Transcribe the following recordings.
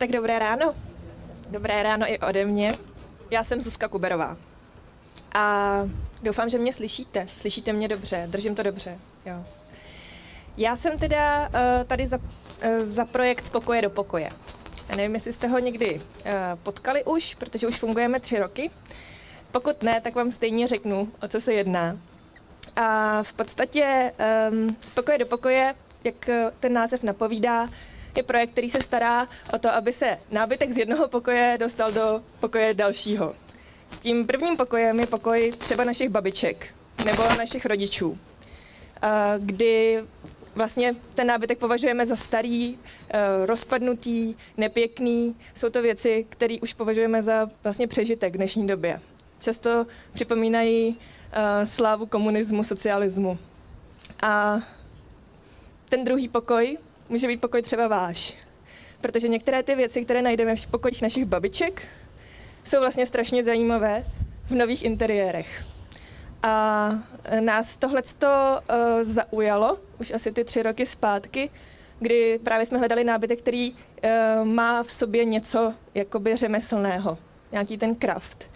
Tak dobré ráno. Dobré ráno i ode mě. Já jsem Zuzka Kuberová. A doufám, že mě slyšíte. Slyšíte mě dobře, držím to dobře. Jo. Já jsem teda uh, tady za, uh, za projekt Spokoje do pokoje. Já nevím, jestli jste ho někdy uh, potkali už, protože už fungujeme tři roky. Pokud ne, tak vám stejně řeknu, o co se jedná. A v podstatě um, Spokoje do pokoje, jak ten název napovídá, je projekt, který se stará o to, aby se nábytek z jednoho pokoje dostal do pokoje dalšího. Tím prvním pokojem je pokoj třeba našich babiček nebo našich rodičů, kdy vlastně ten nábytek považujeme za starý, e, rozpadnutý, nepěkný. Jsou to věci, které už považujeme za vlastně přežitek v dnešní době. Často připomínají e, slávu komunismu, socialismu. A ten druhý pokoj může být pokoj třeba váš. Protože některé ty věci, které najdeme v pokojích našich babiček, jsou vlastně strašně zajímavé v nových interiérech. A nás tohle uh, zaujalo už asi ty tři roky zpátky, kdy právě jsme hledali nábytek, který uh, má v sobě něco jakoby řemeslného, nějaký ten kraft.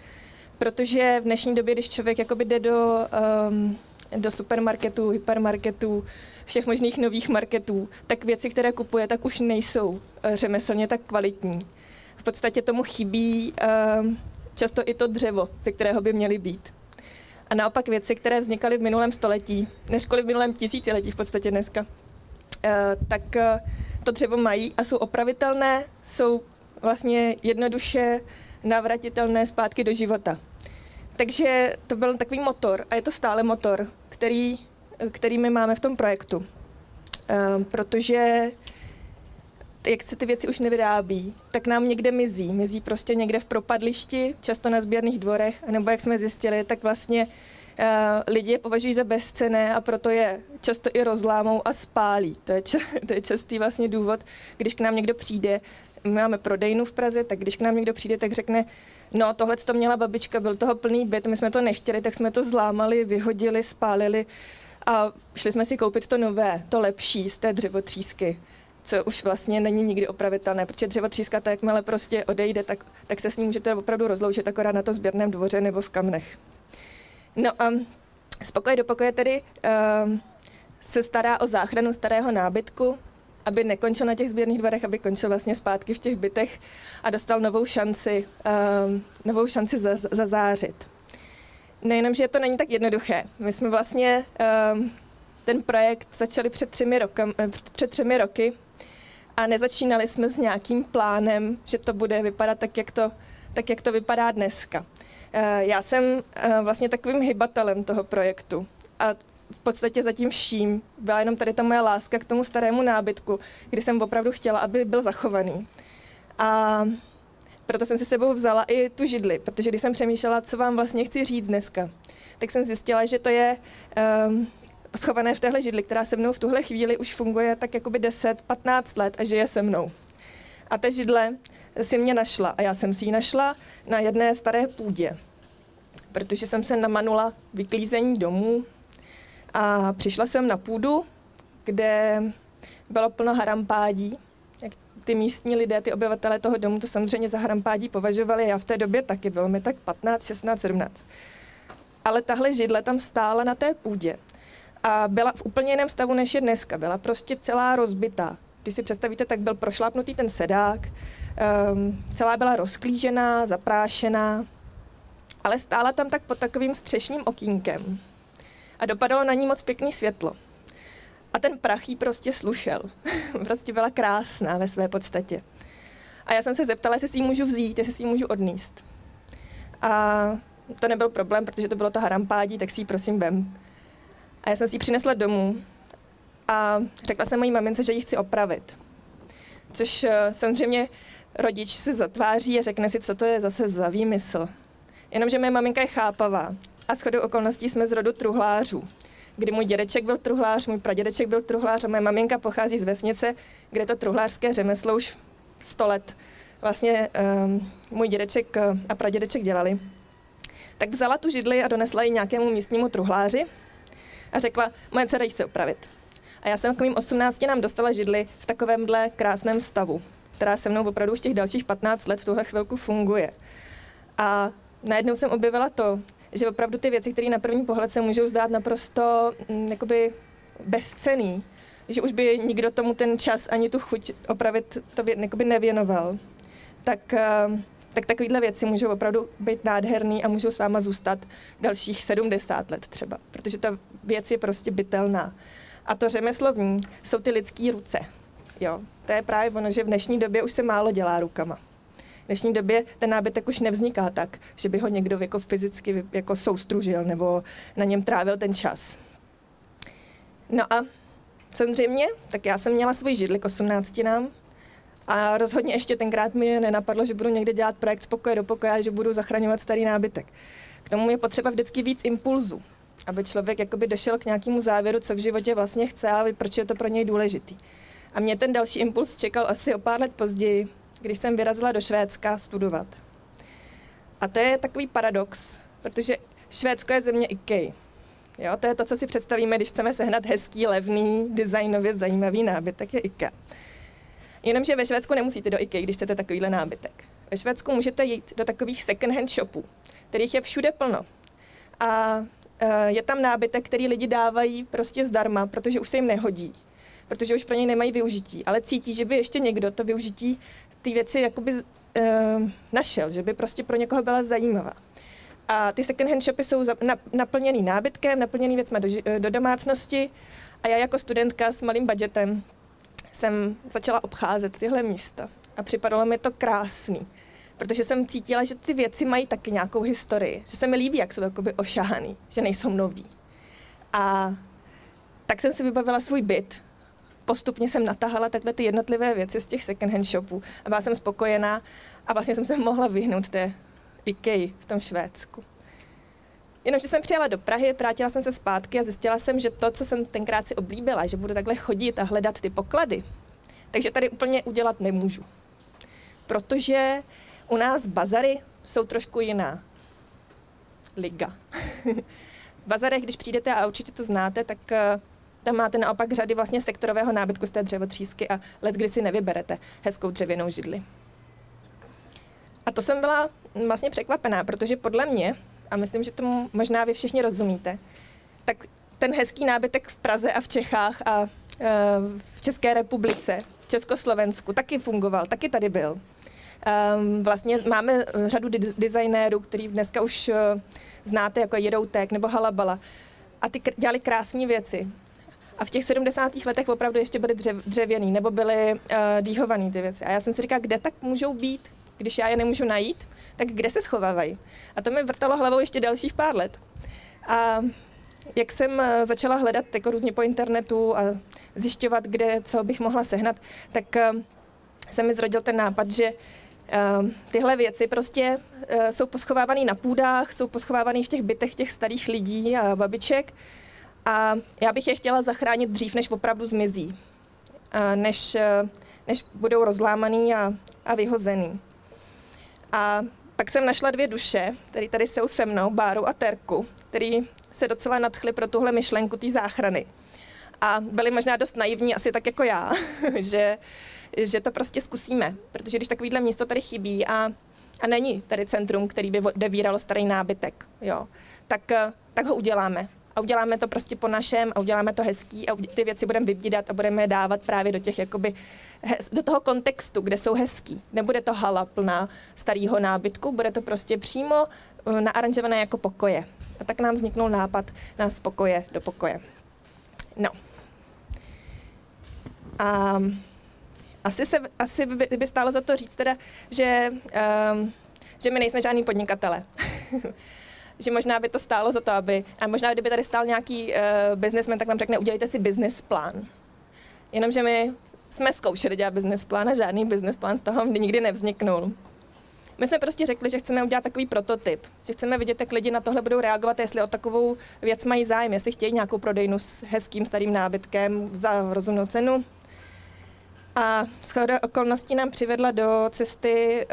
Protože v dnešní době, když člověk jakoby jde do, um, do supermarketů, hypermarketů, všech možných nových marketů, tak věci, které kupuje, tak už nejsou eh, řemeslně tak kvalitní. V podstatě tomu chybí uh, často i to dřevo, ze kterého by měly být. A naopak věci, které vznikaly v minulém století, než v minulém tisíciletí v podstatě dneska, uh, tak uh, to dřevo mají a jsou opravitelné, jsou vlastně jednoduše navratitelné zpátky do života. Takže to byl takový motor a je to stále motor, který který my máme v tom projektu. Um, protože jak se ty věci už nevyrábí, tak nám někde mizí. Mizí prostě někde v propadlišti, často na sběrných dvorech, nebo jak jsme zjistili, tak vlastně uh, lidi je považují za bezcené a proto je často i rozlámou a spálí. To je, to je častý vlastně důvod, když k nám někdo přijde, my máme prodejnu v Praze, tak když k nám někdo přijde, tak řekne, no tohle to měla babička, byl toho plný byt, my jsme to nechtěli, tak jsme to zlámali, vyhodili, spálili a šli jsme si koupit to nové, to lepší z té dřevotřísky co už vlastně není nikdy opravitelné, protože dřevotříska, tak jakmile prostě odejde, tak, tak se s ní můžete opravdu rozloučit akorát na to sběrném dvoře nebo v kamnech. No a z pokoje do pokoje tedy uh, se stará o záchranu starého nábytku, aby nekončil na těch sběrných dvorech, aby končil vlastně zpátky v těch bytech a dostal novou šanci, uh, novou šanci zazářit. Nejenom, že to není tak jednoduché. My jsme vlastně um, ten projekt začali před třemi, rokam, eh, před třemi roky a nezačínali jsme s nějakým plánem, že to bude vypadat tak, jak to, tak, jak to vypadá dneska. Uh, já jsem uh, vlastně takovým hybatelem toho projektu a v podstatě zatím vším byla jenom tady ta moje láska k tomu starému nábytku, kdy jsem opravdu chtěla, aby byl zachovaný. A proto jsem si sebou vzala i tu židli, protože když jsem přemýšlela, co vám vlastně chci říct dneska, tak jsem zjistila, že to je um, schované v téhle židli, která se mnou v tuhle chvíli už funguje tak jakoby 10-15 let a žije se mnou. A ta židle si mě našla a já jsem si ji našla na jedné staré půdě, protože jsem se namanula vyklízení domů a přišla jsem na půdu, kde bylo plno harampádí ty místní lidé, ty obyvatele toho domu to samozřejmě za hrampádí považovali. Já v té době taky, bylo mi tak 15, 16, 17. Ale tahle židle tam stála na té půdě a byla v úplně jiném stavu, než je dneska. Byla prostě celá rozbitá. Když si představíte, tak byl prošlápnutý ten sedák, um, celá byla rozklížená, zaprášená, ale stála tam tak pod takovým střešním okýnkem a dopadalo na ní moc pěkný světlo. A ten prach jí prostě slušel. prostě byla krásná ve své podstatě. A já jsem se zeptala, jestli si ji můžu vzít, jestli si ji můžu odníst. A to nebyl problém, protože to bylo to harampádí, tak si ji prosím vem. A já jsem si ji přinesla domů a řekla jsem mojí mamince, že ji chci opravit. Což eh, samozřejmě rodič se zatváří a řekne si, co to je zase za výmysl. Jenomže moje maminka je chápavá a shodou okolností jsme z rodu truhlářů kdy můj dědeček byl truhlář, můj pradědeček byl truhlář a moje maminka pochází z vesnice, kde to truhlářské řemeslo už 100 let vlastně um, můj dědeček eh, a pradědeček dělali. Tak vzala tu židli a donesla ji nějakému místnímu truhláři a řekla, moje dcera ji chce opravit. A já jsem k mým 18 nám dostala židli v takovémhle krásném stavu. která se mnou opravdu už těch dalších 15 let v tuhle chvilku funguje. A najednou jsem objevila to, že opravdu ty věci, které na první pohled se můžou zdát naprosto mm, jakoby bezcený, že už by nikdo tomu ten čas ani tu chuť opravit to jakoby nevěnoval, tak, eh, tak takovéhle věci můžou opravdu být nádherný a můžou s váma zůstat dalších 70 let třeba, protože ta věc je prostě bytelná. A to řemeslovní jsou ty lidské ruce. Jo, to je právě ono, že v dnešní době už se málo dělá rukama. V dnešní době ten nábytek už nevzniká tak, že by ho někdo jako fyzicky jako soustružil nebo na něm trávil ten čas. No a samozřejmě, tak já jsem měla svůj židli k 18 nám a rozhodně ještě tenkrát mi nenapadlo, že budu někde dělat projekt z pokoje do pokoje a že budu zachraňovat starý nábytek. K tomu je potřeba vždycky víc impulzu, aby člověk jakoby došel k nějakému závěru, co v životě vlastně chce a proč je to pro něj důležitý. A mě ten další impuls čekal asi o pár let později, když jsem vyrazila do Švédska studovat. A to je takový paradox, protože Švédsko je země IKEA. Jo, to je to, co si představíme, když chceme sehnat hezký, levný, designově zajímavý nábytek, je IKEA. Jenomže ve Švédsku nemusíte do IKEA, když chcete takovýhle nábytek. Ve Švédsku můžete jít do takových second-hand shopů, kterých je všude plno. A e, je tam nábytek, který lidi dávají prostě zdarma, protože už se jim nehodí, protože už pro něj nemají využití, ale cítí, že by ještě někdo to využití ty věci jakoby uh, našel, že by prostě pro někoho byla zajímavá. A ty second hand shopy jsou naplněný nábytkem, naplněný věcmi do, do domácnosti a já jako studentka s malým budgetem jsem začala obcházet tyhle místa a připadalo mi to krásný, protože jsem cítila, že ty věci mají taky nějakou historii, že se mi líbí, jak jsou jakoby ošahaný, že nejsou noví. A tak jsem si vybavila svůj byt postupně jsem natahala takhle ty jednotlivé věci z těch second hand shopů a byla jsem spokojená a vlastně jsem se mohla vyhnout té IKEA v tom Švédsku. Jenomže jsem přijela do Prahy, vrátila jsem se zpátky a zjistila jsem, že to, co jsem tenkrát si oblíbila, že budu takhle chodit a hledat ty poklady, takže tady úplně udělat nemůžu. Protože u nás bazary jsou trošku jiná liga. v bazarech, když přijdete, a určitě to znáte, tak eh, tam máte naopak řady vlastně sektorového nábytku z té dřevotřísky a let, kdy si nevyberete hezkou dřevěnou židli. A to jsem byla vlastně překvapená, protože podle mě, a myslím, že tomu možná vy všichni rozumíte, tak ten hezký nábytek v Praze a v Čechách a e, v České republice, v Československu taky fungoval, taky tady byl. Um, vlastně máme řadu designérů, který dneska už uh, znáte jako Jedoutek nebo Halabala a ty dělali krásné věci. A v těch 70. letech opravdu ještě byly dřev, dřevěný nebo byly uh, dýhovaný ty věci. A já jsem si říkala, kde tak můžou být, když já je nemůžu najít, tak kde se schovávají. A to mi vrtalo hlavou ještě dalších pár let. A jak jsem uh, začala hledat jako různě po internetu a zjišťovat, kde co bych mohla sehnat, tak uh, se mi zrodil ten nápad, že tyhle věci prostě jsou poschovávané na půdách, jsou poschovávané v těch bytech těch starých lidí a babiček a já bych je chtěla zachránit dřív, než opravdu zmizí, než, než budou rozlámaný a, a vyhozený. A pak jsem našla dvě duše, které tady jsou se mnou, Báru a Terku, který se docela nadchli pro tuhle myšlenku té záchrany. A byli možná dost naivní, asi tak jako já, že, že to prostě zkusíme, protože když takovýhle místo tady chybí a, a není tady centrum, který by devíralo starý nábytek, jo, tak, tak ho uděláme a uděláme to prostě po našem a uděláme to hezký a ty věci budeme vybídat a budeme je dávat právě do těch jakoby, do toho kontextu, kde jsou hezký. Nebude to hala plná starého nábytku, bude to prostě přímo uh, naaranžované jako pokoje. A tak nám vzniknul nápad na pokoje do pokoje. No. A asi, se, asi by, by stálo za to říct teda, že, um, že my nejsme žádný podnikatele. že možná by to stálo za to, aby, a možná kdyby tady stál nějaký uh, businessman, tak vám řekne, udělejte si business plán. Jenomže my jsme zkoušeli dělat business plán a žádný business plán z toho nikdy nevzniknul. My jsme prostě řekli, že chceme udělat takový prototyp, že chceme vidět, jak lidi na tohle budou reagovat, jestli o takovou věc mají zájem, jestli chtějí nějakou prodejnu s hezkým starým nábytkem za rozumnou cenu. A schoda okolností nám přivedla do cesty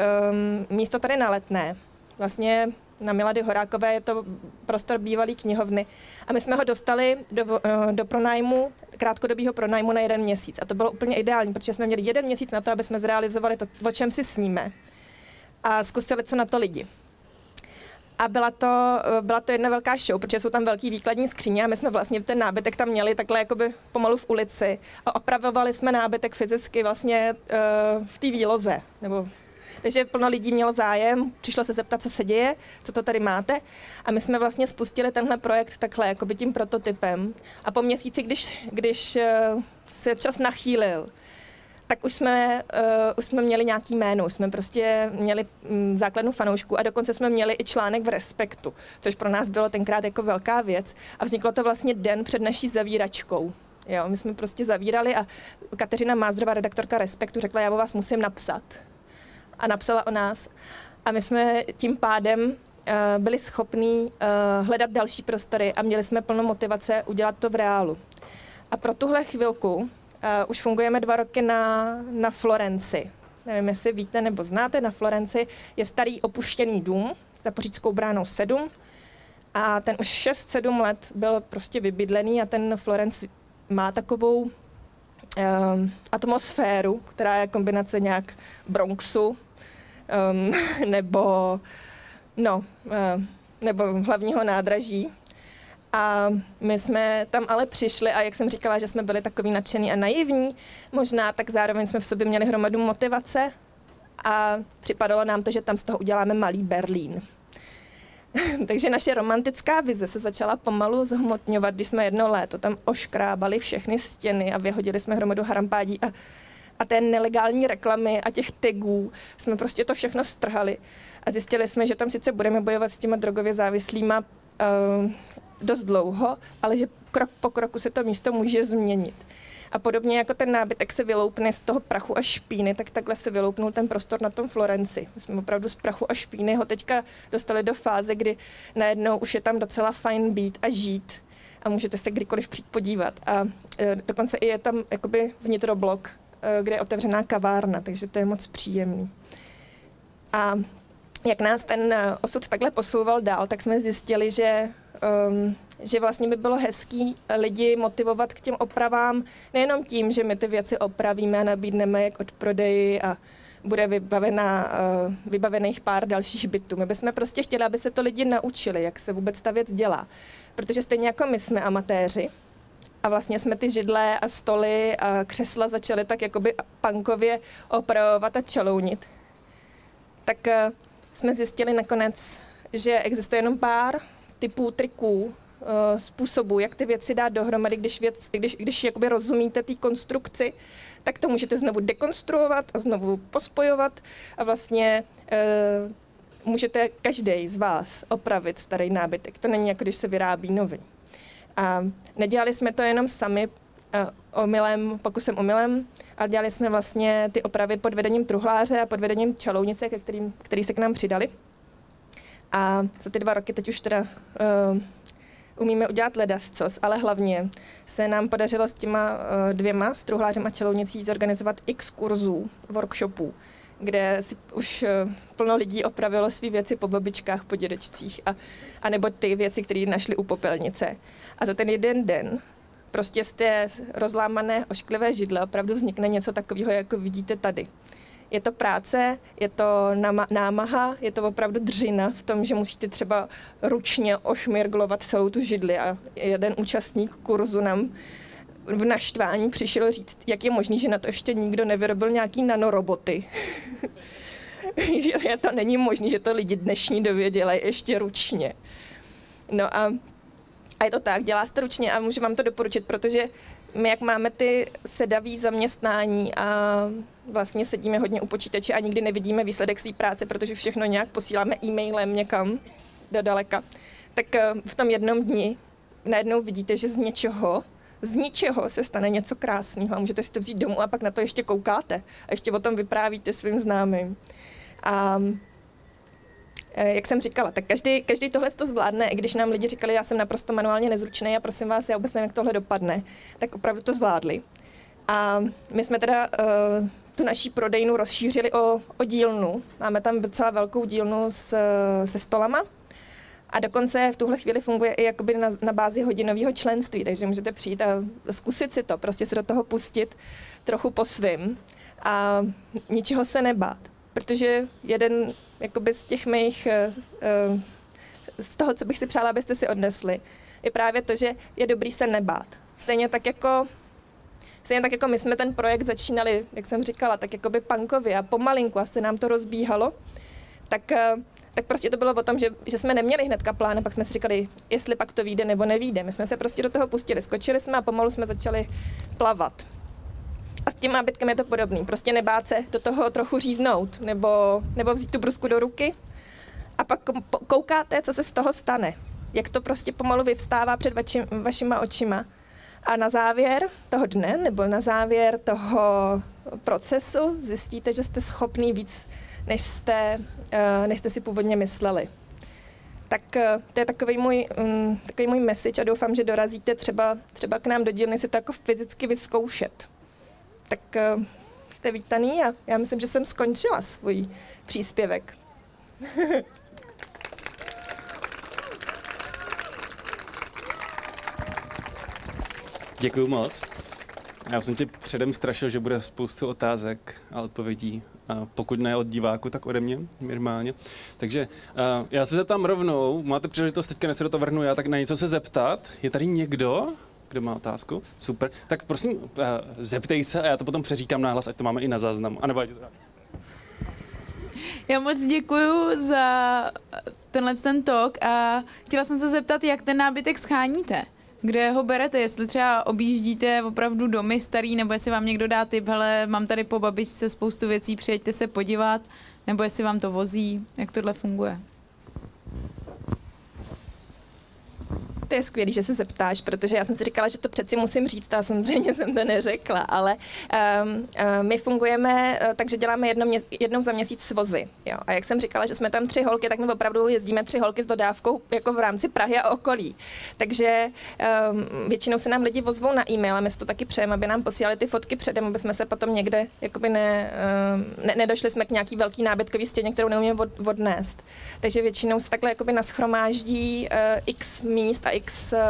um, místo tady na letné. Vlastně na Milady Horákové, je to prostor bývalý knihovny. A my jsme ho dostali do, eh, do pronájmu, krátkodobého pronájmu na jeden měsíc. A to bylo úplně ideální, protože jsme měli jeden měsíc na to, aby jsme zrealizovali to, o čem si sníme. A zkusili, co na to lidi. A byla to, eh, byla to jedna velká show, protože jsou tam velký výkladní skříně a my jsme vlastně ten nábytek tam měli takhle jakoby pomalu v ulici. A opravovali jsme nábytek fyzicky vlastně uh, v té výloze, nebo takže plno lidí mělo zájem, přišlo se zeptat, co se děje, co to tady máte. A my jsme vlastně spustili tenhle projekt takhle, jako by tím prototypem. A po měsíci, když, když uh, se čas nachýlil, tak už jsme, uh, už jsme měli nějaký jméno, jsme prostě měli um, základnu fanoušku a dokonce jsme měli i článek v Respektu, což pro nás bylo tenkrát jako velká věc. A vzniklo to vlastně den před naší zavíračkou. Jo, my jsme prostě zavírali a Kateřina Mázdrová, redaktorka Respektu, řekla, já o vás musím napsat a napsala o nás. A my jsme tím pádem uh, byli schopní uh, hledat další prostory a měli jsme plnou motivace udělat to v reálu. A pro tuhle chvilku uh, už fungujeme dva roky na, na Florenci. Nevím, jestli víte nebo znáte, na Florenci je starý opuštěný dům s Zapoříckou bránou 7 a ten už 6-7 let byl prostě vybydlený a ten Florence má takovou um, atmosféru, která je kombinace nějak Bronxu um, nebo, no, uh, nebo hlavního nádraží. A my jsme tam ale přišli a jak jsem říkala, že jsme byli takový nadšený a naivní, možná tak zároveň jsme v sobě měli hromadu motivace a připadalo nám to, že tam z toho uděláme malý Berlín. Takže naše romantická vize se začala pomalu zhmotňovat, když jsme jedno léto tam oškrábali všechny stěny a vyhodili jsme hromadu harampádí a, a té nelegální reklamy a těch tagů jsme prostě to všechno strhali. A zjistili jsme, že tam sice budeme bojovat s těma drogově závislýma uh, dost dlouho, ale že krok po kroku se to místo může změnit. A podobně jako ten nábytek se vyloupne z toho prachu a špíny, tak takhle se vyloupnul ten prostor na tom Florenci. My jsme opravdu z prachu a špíny ho teďka dostali do fáze, kdy najednou už je tam docela fajn být a žít a můžete se kdykoliv přijít podívat. A e, dokonce i je tam jakoby vnitroblok, kde je otevřená kavárna, takže to je moc příjemný. A jak nás ten e, osud takhle posouval dál, tak jsme zjistili, že um, že vlastně by bylo hezký lidi motivovat k těm opravám nejenom tím, že my ty věci opravíme a nabídneme jak od prodeji a bude vybavena, uh, vybavených pár dalších bytů. My bychom prostě chtěli, aby se to lidi naučili, jak se vůbec ta věc dělá. Protože stejně jako my jsme amatéři, a vlastně jsme ty židle a stoly a křesla začali tak jakoby pankově opravovat a čelounit. Tak uh, jsme zjistili nakonec, že existuje jenom pár typů triků, Eh, způsobů, jak ty věci dát dohromady, když, věc, když, když jakoby rozumíte té konstrukci, tak to můžete znovu dekonstruovat a znovu pospojovat a vlastně uh, můžete každý z vás opravit starý nábytek. To není jako když se vyrábí nový. A nedělali jsme to jenom sami uh, omylem, pokusem omylem, ale dělali jsme vlastně ty opravy pod vedením truhláře a pod vedením čalounice, kterým, který se k nám přidali. A za ty dva roky teď už teda uh, umíme udělat ledascos, ale hlavně se nám podařilo s těma uh, dvěma, s truhlářem a čelounicí, zorganizovat x kurzů, workshopů, kde si už uh, plno lidí opravilo své věci po babičkách, po dědečcích a, a nebo ty věci, které našli u popelnice. A za ten jeden den prostě z té rozlámané ošklivé židle opravdu vznikne něco takového, jako vidíte tady je to práce, je to námaha, je to opravdu dřina v tom, že musíte třeba ručně ošmirglovat celou tu židli a jeden účastník kurzu nám v naštvání přišel říct, jak je možné, že na to ještě nikdo nevyrobil nějaký nanoroboty. že to není možné, že to lidi dnešní době dělají ještě ručně. No a, a je to tak, dělá se to ručně a můžu vám to doporučit, protože my jak máme ty sedavý zaměstnání a vlastně sedíme hodně u počítače a nikdy nevidíme výsledek své práce, protože všechno nějak posíláme e-mailem někam do daleka, tak eh, v tom jednom dni najednou vidíte, že z něčeho, z ničeho se stane něco krásného a můžete si to vzít domů a pak na to ještě koukáte a ještě o tom vyprávíte svým známým. A Eh, jak jsem říkala, tak každý, každý tohle to zvládne, i když nám lidi říkali, já jsem naprosto manuálně nezručný a prosím vás, já vůbec nevím, jak tohle dopadne, tak opravdu to zvládli. A my jsme teda uh, tu naší prodejnu rozšířili o, o dílnu. Máme tam docela velkou dílnu s, se stolama A dokonce v tuhle chvíli funguje i jakoby na, na bázi hodinového členství, takže můžete přijít a zkusit si to, prostě se do toho pustit trochu po svým a ničeho se nebát. Protože jeden jakoby z těch mých, eh, eh, z toho, co bych si přála, abyste si odnesli, je právě to, že je dobrý se nebát. Stejně tak jako Stejně tak jako my jsme ten projekt začínali, jak jsem říkala, tak jako by punkově a pomalinku a se nám to rozbíhalo, tak, eh, tak prostě to bylo o tom, že, že jsme neměli hnedka plán, a pak jsme si říkali, jestli pak to vyjde nebo nevíde. My jsme se prostě do toho pustili, skočili jsme a pomalu jsme začali plavat. A s tím nábytkem je to podobný. Prostě nebát se do toho trochu říznout, nebo, nebo vzít tu brusku do ruky a pak koukáte, co se z toho stane. Jak to prostě pomalu vyvstává před vači, vašima očima. A na závěr toho dne, nebo na závěr toho procesu zjistíte, že jste schopný víc, než jste, eh, než jste si původně mysleli. Tak eh, to je takový můj, mm, takový můj message a doufám, že dorazíte třeba, třeba k nám do dílny si to jako fyzicky vyzkoušet. Tak eh, jste vítaný a já myslím, že jsem skončila svůj příspěvek. Děkuji moc. Já jsem tě předem strašil, že bude spoustu otázek a odpovědí, a pokud ne od diváku, tak ode mě minimálně. Takže uh, já se zeptám rovnou, máte příležitost, teďka než se do toho vrhnu já, tak na něco se zeptat. Je tady někdo, kdo má otázku? Super. Tak prosím, uh, zeptej se a já to potom přeříkám náhlas, ať to máme i na záznamu. A nebo ať to já moc děkuji za tenhle ten talk a chtěla jsem se zeptat, jak ten nábytek scháníte kde ho berete, jestli třeba objíždíte opravdu domy starý, nebo jestli vám někdo dá tip, hele, mám tady po babičce spoustu věcí, přijeďte se podívat, nebo jestli vám to vozí, jak tohle funguje. To je skvělé, že se zeptáš, protože já jsem si říkala, že to přeci musím říct a samozřejmě jsem to neřekla, ale um, uh, my fungujeme uh, takže děláme jedno mě, jednou za měsíc svozy. Jo. A jak jsem říkala, že jsme tam tři holky, tak my opravdu jezdíme tři holky s dodávkou jako v rámci Prahy a okolí. Takže um, většinou se nám lidi vozvou na e-mail a my si to taky přejeme, aby nám posílali ty fotky předem, aby jsme se potom někde jakoby ne, um, ne, nedošli jsme k nějaký velký nábytkový stěně, kterou neumíme od, odnést. Takže většinou se takhle jakoby naschromáždí uh, x míst a x eh,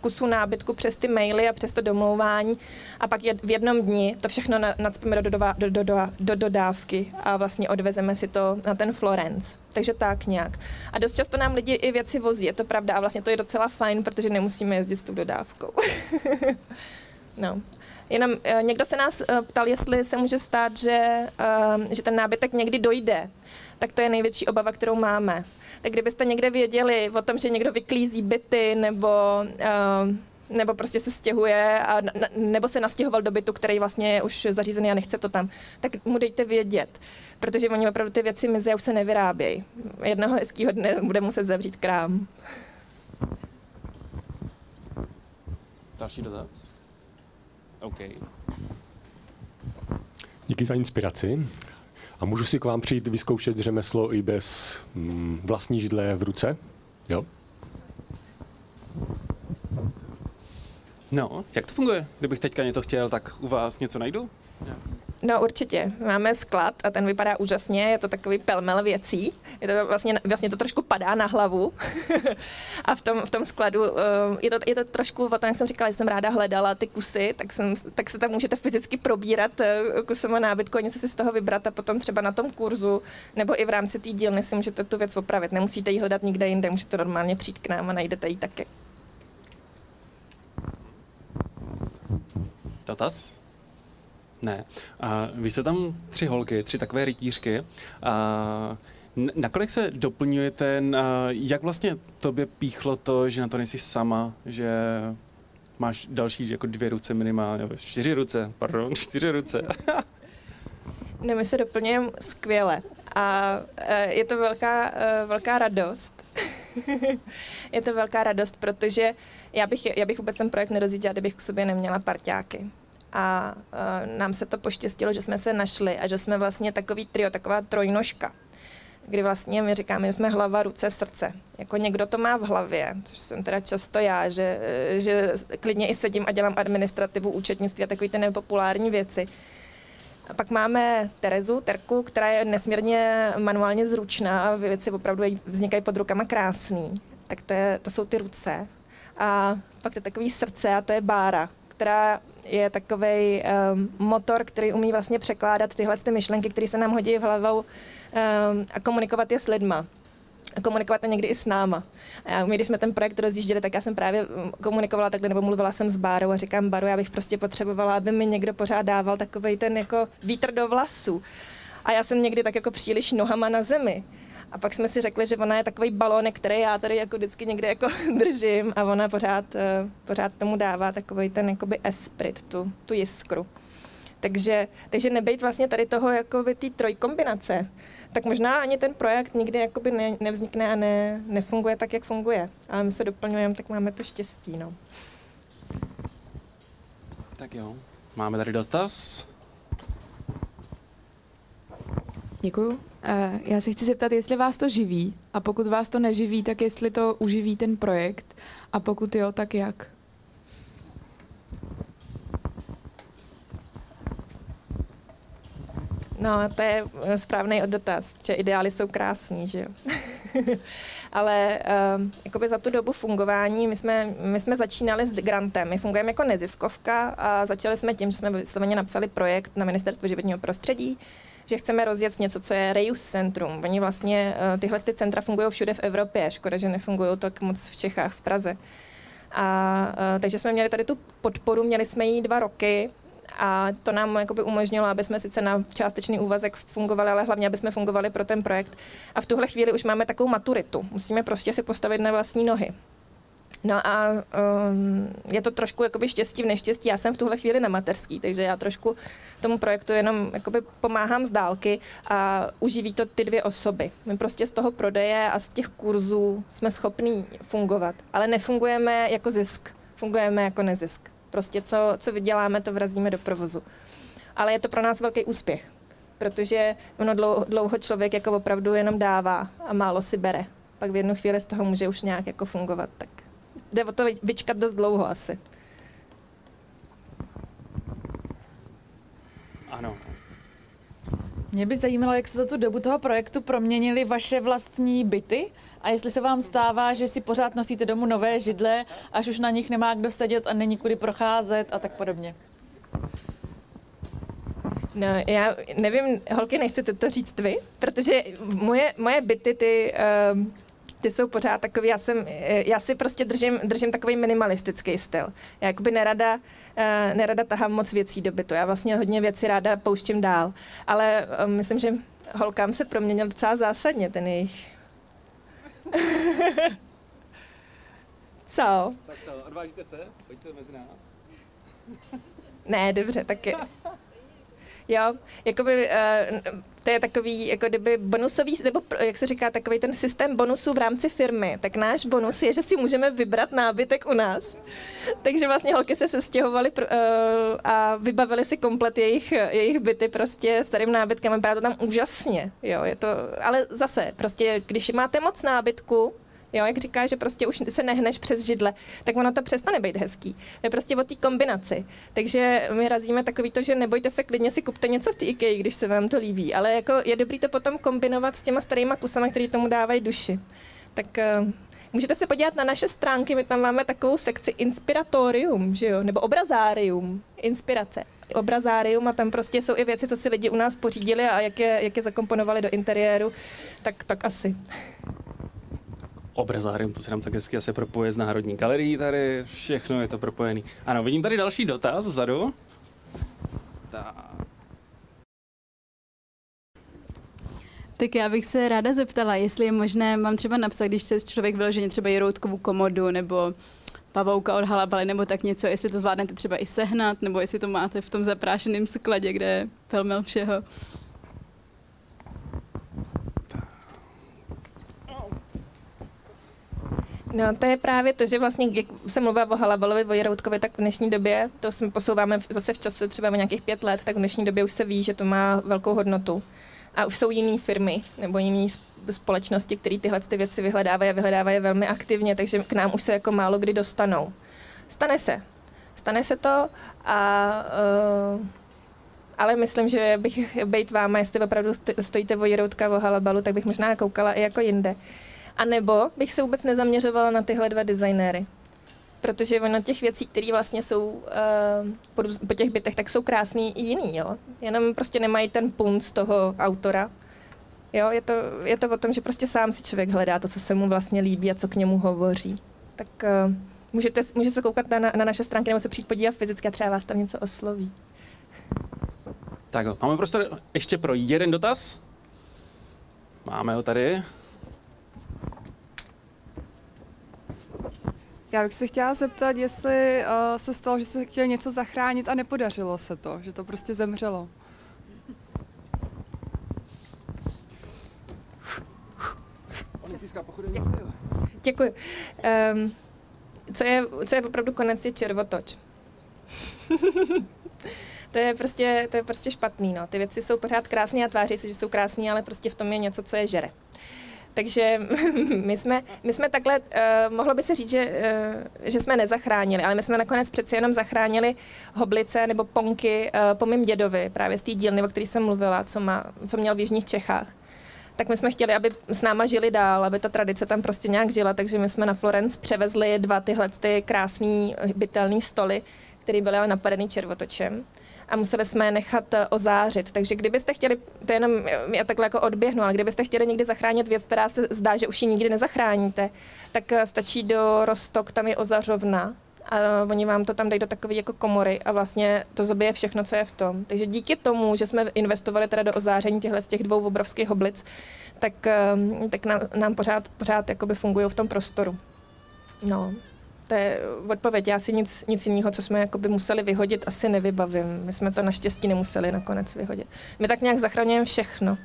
kusů nábytku přes ty maily a přes to domlouvání a pak v jednom dni to všechno nadspíme do, do, do, do, do dodávky a vlastně odvezeme si to na ten Florence. Takže tak nějak. A dost často nám lidi i věci vozí, je to pravda a vlastně to je docela fajn, protože nemusíme jezdit s tou dodávkou. no. Jenom uh, někdo se nás uh, ptal, jestli se může stát, že, že ten nábytek někdy dojde. Tak to je největší obava, kterou máme tak kdybyste někde věděli o tom, že někdo vyklízí byty nebo uh, nebo prostě se stěhuje a, nebo se nastěhoval do bytu, který vlastně je už zařízený a nechce to tam, tak mu dejte vědět, protože oni opravdu ty věci mizí a už se nevyrábějí. Jednoho hezkého dne bude muset zavřít krám. Další dotaz? OK. Díky za inspiraci. A můžu si k vám přijít vyzkoušet řemeslo i bez mm, vlastní židle v ruce? Jo? No, jak to funguje? Kdybych teďka něco chtěl, tak u vás něco najdu? No určitě. Máme sklad a ten vypadá úžasně, je to takový pelmel věcí. Je to vlastně, vlastně to trošku padá na hlavu. a v tom, v tom skladu uh, je, to, je to trošku o tom, jak jsem říkala, že jsem ráda hledala ty kusy, tak, jsem, tak se tam můžete fyzicky probírat uh, kusem nábytku a něco si z toho vybrat a potom třeba na tom kurzu nebo i v rámci té dílny si můžete tu věc opravit. Nemusíte ji hledat nikde jinde, můžete normálně přijít k nám a najdete ji taky. Dotaz? Ne. A vy jste tam tři holky, tři takové rytířky. A nakolik se doplňuje ten, jak vlastně tobě píchlo to, že na to nejsi sama, že máš další jako dvě ruce minimálně, čtyři ruce, pardon, čtyři ruce. ne, my se doplňujeme skvěle a e, je to velká, e, velká radost. je to velká radost, protože já bych, já bych vůbec ten projekt nerozjížděla, kdybych k sobě neměla parťáky a uh, nám se to poštěstilo, že jsme se našli a že jsme vlastně takový trio, taková trojnožka, kdy vlastně my říkáme, že jsme hlava, ruce, srdce. Jako někdo to má v hlavě, což jsem teda často já, že, že klidně i sedím a dělám administrativu, účetnictví a takové ty nepopulární věci. A pak máme Terezu, Terku, která je nesmírně manuálně zručná a věci opravdu vznikají pod rukama krásný. tak to, je, to jsou ty ruce. A pak to je takový srdce a to je bára, která je takový um, motor, který umí vlastně překládat tyhle ty myšlenky, které se nám hodí v hlavou um, a komunikovat je s lidma a komunikovat někdy i s náma. A my, když jsme ten projekt rozjížděli, tak já jsem právě mm, komunikovala takhle, nebo mluvila jsem s Bárou a říkám, Baru, já bych prostě potřebovala, aby mi někdo pořád dával takový ten jako vítr do vlasů. A já jsem někdy tak jako příliš nohama na zemi. A pak jsme si řekli, že ona je takový balónek, který já tady jako vždycky někde jako držím a ona pořád, eh, pořád tomu dává takový ten jakoby esprit, tu, tu jiskru. Takže, takže nebejt vlastně tady toho jako té trojkombinace, tak možná ani ten projekt nikdy jakoby ne, nevznikne a ne, nefunguje tak, jak funguje. Ale my se doplňujeme, tak máme to štěstí. No. Tak jo, máme tady dotaz. Děkuju. Eh, Já se chci zeptat, jestli vás to živí a pokud vás to neživí, tak jestli to uživí ten projekt a pokud jo, tak jak? No, to je eh, správný dotaz, protože ideály jsou krásní, že jo. Ale um, jakoby za tu dobu fungování, my jsme, my jsme začínali s grantem, my fungujeme jako neziskovka a začali jsme tím, že jsme vysloveně napsali projekt na Ministerstvo životního prostředí, že chceme rozjet něco, co je Reuse Centrum. Oni vlastně, uh, tyhle ty centra fungují všude v Evropě, škoda, že nefungují tak moc v Čechách, v Praze. A uh, takže jsme měli tady tu podporu, měli jsme ji dva roky a to nám jakoby umožnilo, aby jsme sice na částečný úvazek fungovali, ale hlavně, aby jsme fungovali pro ten projekt. A v tuhle chvíli už máme takovou maturitu. Musíme prostě si postavit na vlastní nohy. No a um, je to trošku jakoby štěstí v neštěstí. Já jsem v tuhle chvíli na mateřský, takže já trošku tomu projektu jenom jakoby pomáhám z dálky a uživí to ty dvě osoby. My prostě z toho prodeje a z těch kurzů jsme schopní fungovat, ale nefungujeme jako zisk, fungujeme jako nezisk. Prostě co, co vyděláme, to vrazíme do provozu. Ale je to pro nás velký úspěch, protože ono dlouho, dlouho člověk jako opravdu jenom dává a málo si bere. Pak v jednu chvíli z toho může už nějak jako fungovat. Tak jde o to vyčkat dost dlouho asi. Ano. Mě by zajímalo, jak se za tu dobu toho projektu proměnily vaše vlastní byty a jestli se vám stává, že si pořád nosíte domů nové židle, až už na nich nemá kdo sedět a není kudy procházet a tak podobně. No, já nevím, holky, nechcete to říct vy? Protože moje, moje byty, ty, um, ty jsou pořád takový, já, jsem, já si prostě držím, držím takový minimalistický styl. Já jakoby nerada, uh, nerada tahám moc věcí do bytu. Já vlastně hodně věcí ráda pouštím dál. Ale um, myslím, že holkám se proměnil docela zásadně ten jejich. Co? Tak co, odvážíte se? Pojďte mezi nás. Ne, dobře, tak je. Jo, jakoby, uh, to je takový, jako kdyby bonusový, nebo jak se říká, takový ten systém bonusů v rámci firmy. Tak náš bonus je, že si můžeme vybrat nábytek u nás. Takže vlastně holky se sestěhovaly uh, a vybavili si komplet jejich, jejich byty prostě starým nábytkem. Vypadá to tam úžasně, jo, je to, ale zase, prostě, když máte moc nábytku, Jo, jak říká, že prostě už se nehneš přes židle, tak ono to přestane být hezký. Je prostě o té kombinaci. Takže my razíme takový to, že nebojte se, klidně si kupte něco v té IKEA, když se vám to líbí. Ale jako je dobrý to potom kombinovat s těma starýma kusama, který tomu dávají duši. Tak uh, můžete se podívat na naše stránky, my tam máme takovou sekci Inspiratorium, že jo, nebo Obrazárium, inspirace. Obrazárium a tam prostě jsou i věci, co si lidi u nás pořídili a jak je, jak je zakomponovali do interiéru, tak, tak asi obrazárium, to se nám tak hezky asi propoje s Národní galerií tady, všechno je to propojený. Ano, vidím tady další dotaz vzadu. Tak. Tak já bych se ráda zeptala, jestli je možné, mám třeba napsat, když se člověk vyloženě třeba jeroutkovou komodu nebo pavouka od halabaly nebo tak něco, jestli to zvládnete třeba i sehnat, nebo jestli to máte v tom zaprášeném skladě, kde je všeho. No, to je právě to, že vlastně, jak se mluvá o Halabalovi, o Jeroutkovi, tak v dnešní době, to jsme posouváme zase v čase třeba o nějakých pět let, tak v dnešní době už se ví, že to má velkou hodnotu. A už jsou jiné firmy nebo jiné společnosti, které tyhle ty věci vyhledávají a vyhledávají velmi aktivně, takže k nám už se jako málo kdy dostanou. Stane se. Stane se to a uh, ale myslím, že bych být váma, jestli opravdu stojíte o Jeroutka, o Halabalu, tak bych možná koukala i jako jinde. A nebo bych se vůbec nezaměřovala na tyhle dva designéry. Protože ono těch věcí, které vlastně jsou uh, po, po těch bytech, tak jsou krásný i jiný, jo. Jenom prostě nemají ten punt z toho autora. Jo, je to, je to o tom, že prostě sám si člověk hledá to, co se mu vlastně líbí a co k němu hovoří. Tak uh, můžete, můžete se koukat na, na naše stránky nebo se přijít podívat fyzicky a třeba vás tam něco osloví. Tak máme prostor ještě pro jeden dotaz. Máme ho tady. Já bych se chtěla zeptat, jestli uh, se stalo, že se chtěl něco zachránit a nepodařilo se to, že to prostě zemřelo. Děkuji. Um, co, je, co je opravdu konec, je červotoč. to, je prostě, to je prostě špatný. No. Ty věci jsou pořád krásné a tváří se, že jsou krásné, ale prostě v tom je něco, co je žere. Takže my jsme, my jsme takhle, uh, mohlo by se říct, že, uh, že jsme nezachránili, ale my jsme nakonec přece jenom zachránili hoblice nebo ponky uh, po mým dědovi, právě z té dílny, o které jsem mluvila, co, má, co měl v Jižních Čechách. Tak my jsme chtěli, aby s náma žili dál, aby ta tradice tam prostě nějak žila, takže my jsme na Florence převezli dva tyhle ty krásný bytelný stoly, které byly ale napadený červotočem a museli jsme je nechat eh, ozářit. Takže kdybyste chtěli, to je jenom, já takhle jako odběhnu, ale kdybyste chtěli někdy zachránit věc, která se zdá, že už ji nikdy nezachráníte, tak eh, stačí do Rostok, tam je ozařovna, a oni vám to tam dají do takové jako komory a vlastně to zabije všechno, co je v tom. Takže díky tomu, že jsme investovali teda do ozáření těchto z těch dvou obrovských hoblic, tak, ehm, tak nám, nám pořád, pořád jakoby fungují v tom prostoru. No, to je odpověď. Já si nic, nic jiného, co jsme jakoby museli vyhodit, asi nevybavím. My jsme to naštěstí nemuseli nakonec vyhodit. My tak nějak zachraňujeme všechno.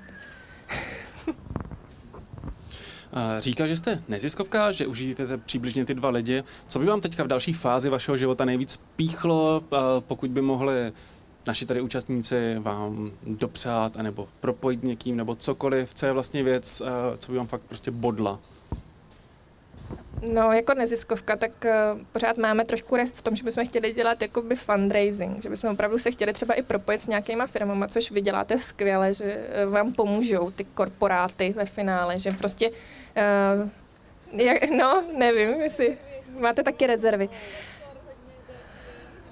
Říkal, že jste neziskovka, že užijete přibližně ty dva lidi. Co by vám teďka v další fázi vašeho života nejvíc píchlo, pokud by mohli naši tady účastníci vám dopřát, anebo propojit někým, nebo cokoliv, co je vlastně věc, co by vám fakt prostě bodla? No, jako neziskovka, tak uh, pořád máme trošku rest v tom, že bychom chtěli dělat jakoby fundraising, že bychom opravdu se chtěli třeba i propojit s nějakýma firmama, což vy děláte skvěle, že uh, vám pomůžou ty korporáty ve finále, že prostě, uh, jak, no, nevím, jestli máte taky rezervy.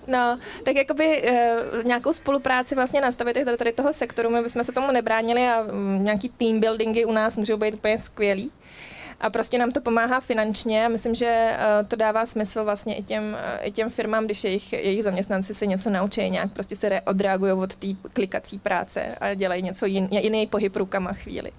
No, tak jakoby uh, nějakou spolupráci vlastně nastavit tady, tady toho sektoru, my bychom se tomu nebránili a um, nějaký team buildingy u nás můžou být úplně skvělý a prostě nám to pomáhá finančně a myslím, že eh, to dává smysl vlastně i těm, eh, i těm firmám, když jejich, jejich zaměstnanci se něco naučí, nějak prostě se odreagují od té klikací práce a dělají něco jin, jiný pohyb rukama chvíli.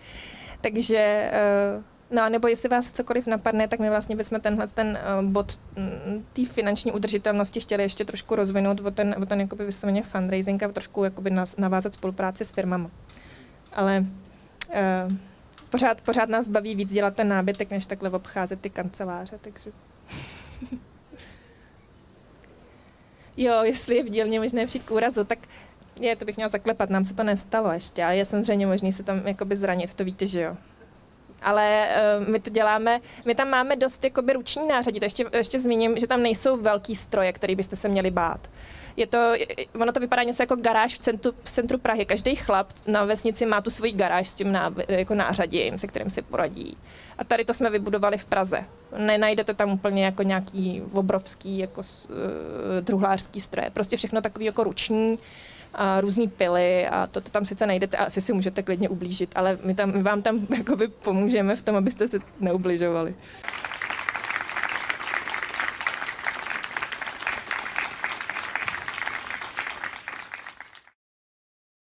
Takže eh, No, nebo jestli vás cokoliv napadne, tak my vlastně bychom tenhle ten bod mm, té finanční udržitelnosti chtěli ještě trošku rozvinout o ten, o ten jakoby vysloveně fundraising a trošku jakoby navázat spolupráci s firmama. Ale uh, pořád, pořád nás baví víc dělat ten nábytek, než takhle obcházet ty kanceláře, takže... jo, jestli je v dílně možné přijít k úrazu, tak je, to bych měla zaklepat, nám se to nestalo ještě, ale je samozřejmě možný se tam jakoby zranit, to víte, že jo. Ale uh, my to děláme, my tam máme dost jakoby ruční nářadí, to ještě, ještě zmíním, že tam nejsou velký stroje, který byste se měli bát. Je to, ono to vypadá něco jako garáž v centru, v centru Prahy. Každý chlap na vesnici má tu svoji garáž s tím ná, jako nářadím, se kterým si poradí. A tady to jsme vybudovali v Praze. Nenajdete tam úplně jako nějaký obrovský jako uh, druhlářský stroje. Prostě všechno takový jako ruční a různý pily a to, to tam sice najdete a asi si můžete klidně ublížit, ale my, tam, my vám tam jakoby pomůžeme v tom, abyste se neubližovali.